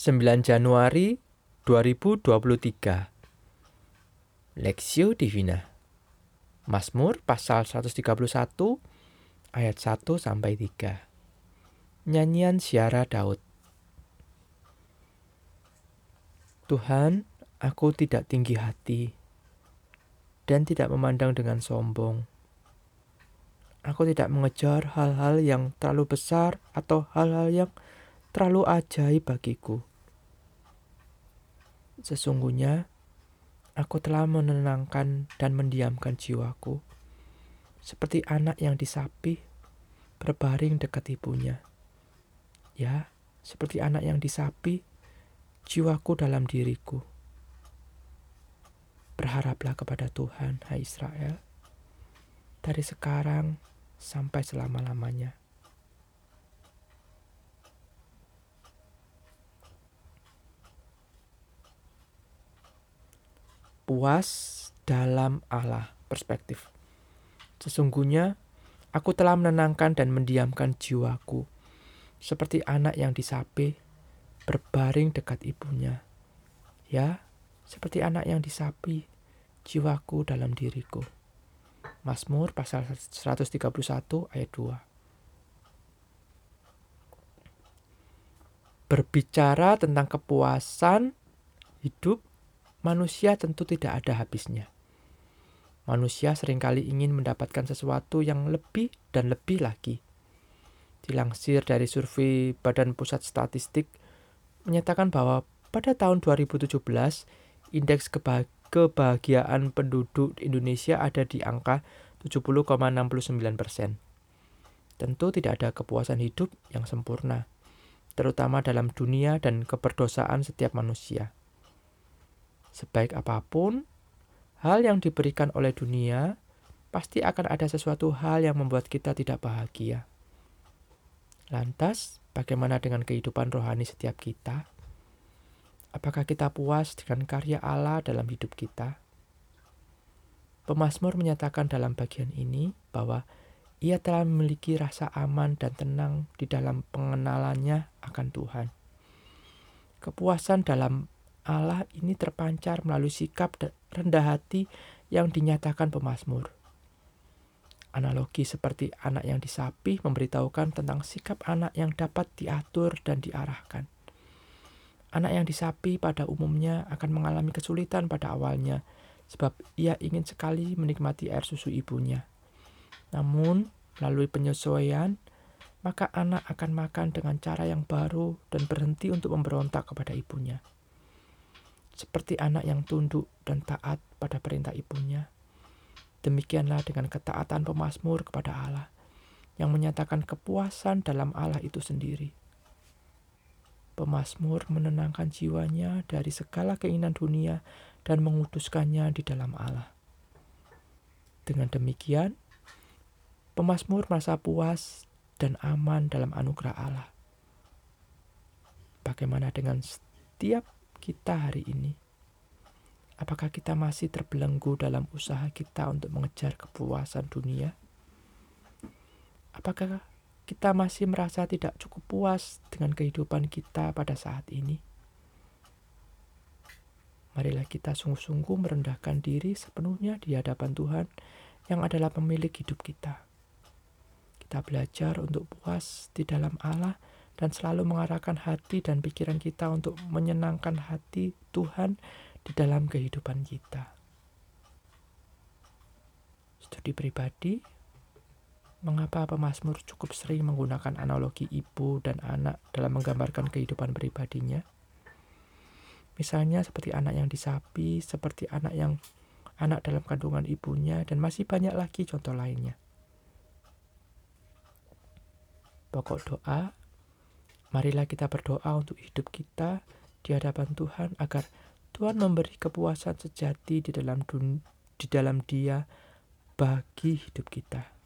9 Januari 2023 Lexio Divina Mazmur pasal 131 ayat 1 sampai 3 Nyanyian Siara Daud Tuhan, aku tidak tinggi hati dan tidak memandang dengan sombong. Aku tidak mengejar hal-hal yang terlalu besar atau hal-hal yang terlalu ajaib bagiku. Sesungguhnya, aku telah menenangkan dan mendiamkan jiwaku, seperti anak yang disapi berbaring dekat ibunya. Ya, seperti anak yang disapi, jiwaku dalam diriku. Berharaplah kepada Tuhan, hai Israel, dari sekarang sampai selama-lamanya. Puas dalam Allah perspektif. Sesungguhnya aku telah menenangkan dan mendiamkan jiwaku, seperti anak yang disapi berbaring dekat ibunya. Ya, seperti anak yang disapi, jiwaku dalam diriku. Mazmur pasal 131 ayat 2. Berbicara tentang kepuasan hidup manusia tentu tidak ada habisnya. Manusia sering kali ingin mendapatkan sesuatu yang lebih dan lebih lagi. Dilansir dari survei Badan Pusat Statistik menyatakan bahwa pada tahun 2017 indeks kebahagiaan penduduk Indonesia ada di angka 70,69 persen. Tentu tidak ada kepuasan hidup yang sempurna, terutama dalam dunia dan keberdosaan setiap manusia. Sebaik apa pun hal yang diberikan oleh dunia, pasti akan ada sesuatu hal yang membuat kita tidak bahagia. Lantas, bagaimana dengan kehidupan rohani setiap kita? Apakah kita puas dengan karya Allah dalam hidup kita? Pemasmur menyatakan dalam bagian ini bahwa ia telah memiliki rasa aman dan tenang di dalam pengenalannya akan Tuhan. Kepuasan dalam Allah ini terpancar melalui sikap rendah hati yang dinyatakan pemazmur. Analogi seperti anak yang disapi memberitahukan tentang sikap anak yang dapat diatur dan diarahkan. Anak yang disapi pada umumnya akan mengalami kesulitan pada awalnya, sebab ia ingin sekali menikmati air susu ibunya. Namun, melalui penyesuaian, maka anak akan makan dengan cara yang baru dan berhenti untuk memberontak kepada ibunya seperti anak yang tunduk dan taat pada perintah ibunya. Demikianlah dengan ketaatan pemazmur kepada Allah, yang menyatakan kepuasan dalam Allah itu sendiri. Pemazmur menenangkan jiwanya dari segala keinginan dunia dan menguduskannya di dalam Allah. Dengan demikian, pemazmur merasa puas dan aman dalam anugerah Allah. Bagaimana dengan setiap kita hari ini? Apakah kita masih terbelenggu dalam usaha kita untuk mengejar kepuasan dunia? Apakah kita masih merasa tidak cukup puas dengan kehidupan kita pada saat ini? Marilah kita sungguh-sungguh merendahkan diri sepenuhnya di hadapan Tuhan yang adalah pemilik hidup kita. Kita belajar untuk puas di dalam Allah dan selalu mengarahkan hati dan pikiran kita untuk menyenangkan hati Tuhan di dalam kehidupan kita. Studi pribadi, mengapa pemazmur cukup sering menggunakan analogi ibu dan anak dalam menggambarkan kehidupan pribadinya? Misalnya seperti anak yang disapi, seperti anak yang anak dalam kandungan ibunya, dan masih banyak lagi contoh lainnya. Pokok doa Marilah kita berdoa untuk hidup kita di hadapan Tuhan agar Tuhan memberi kepuasan sejati di dalam dun di dalam Dia bagi hidup kita.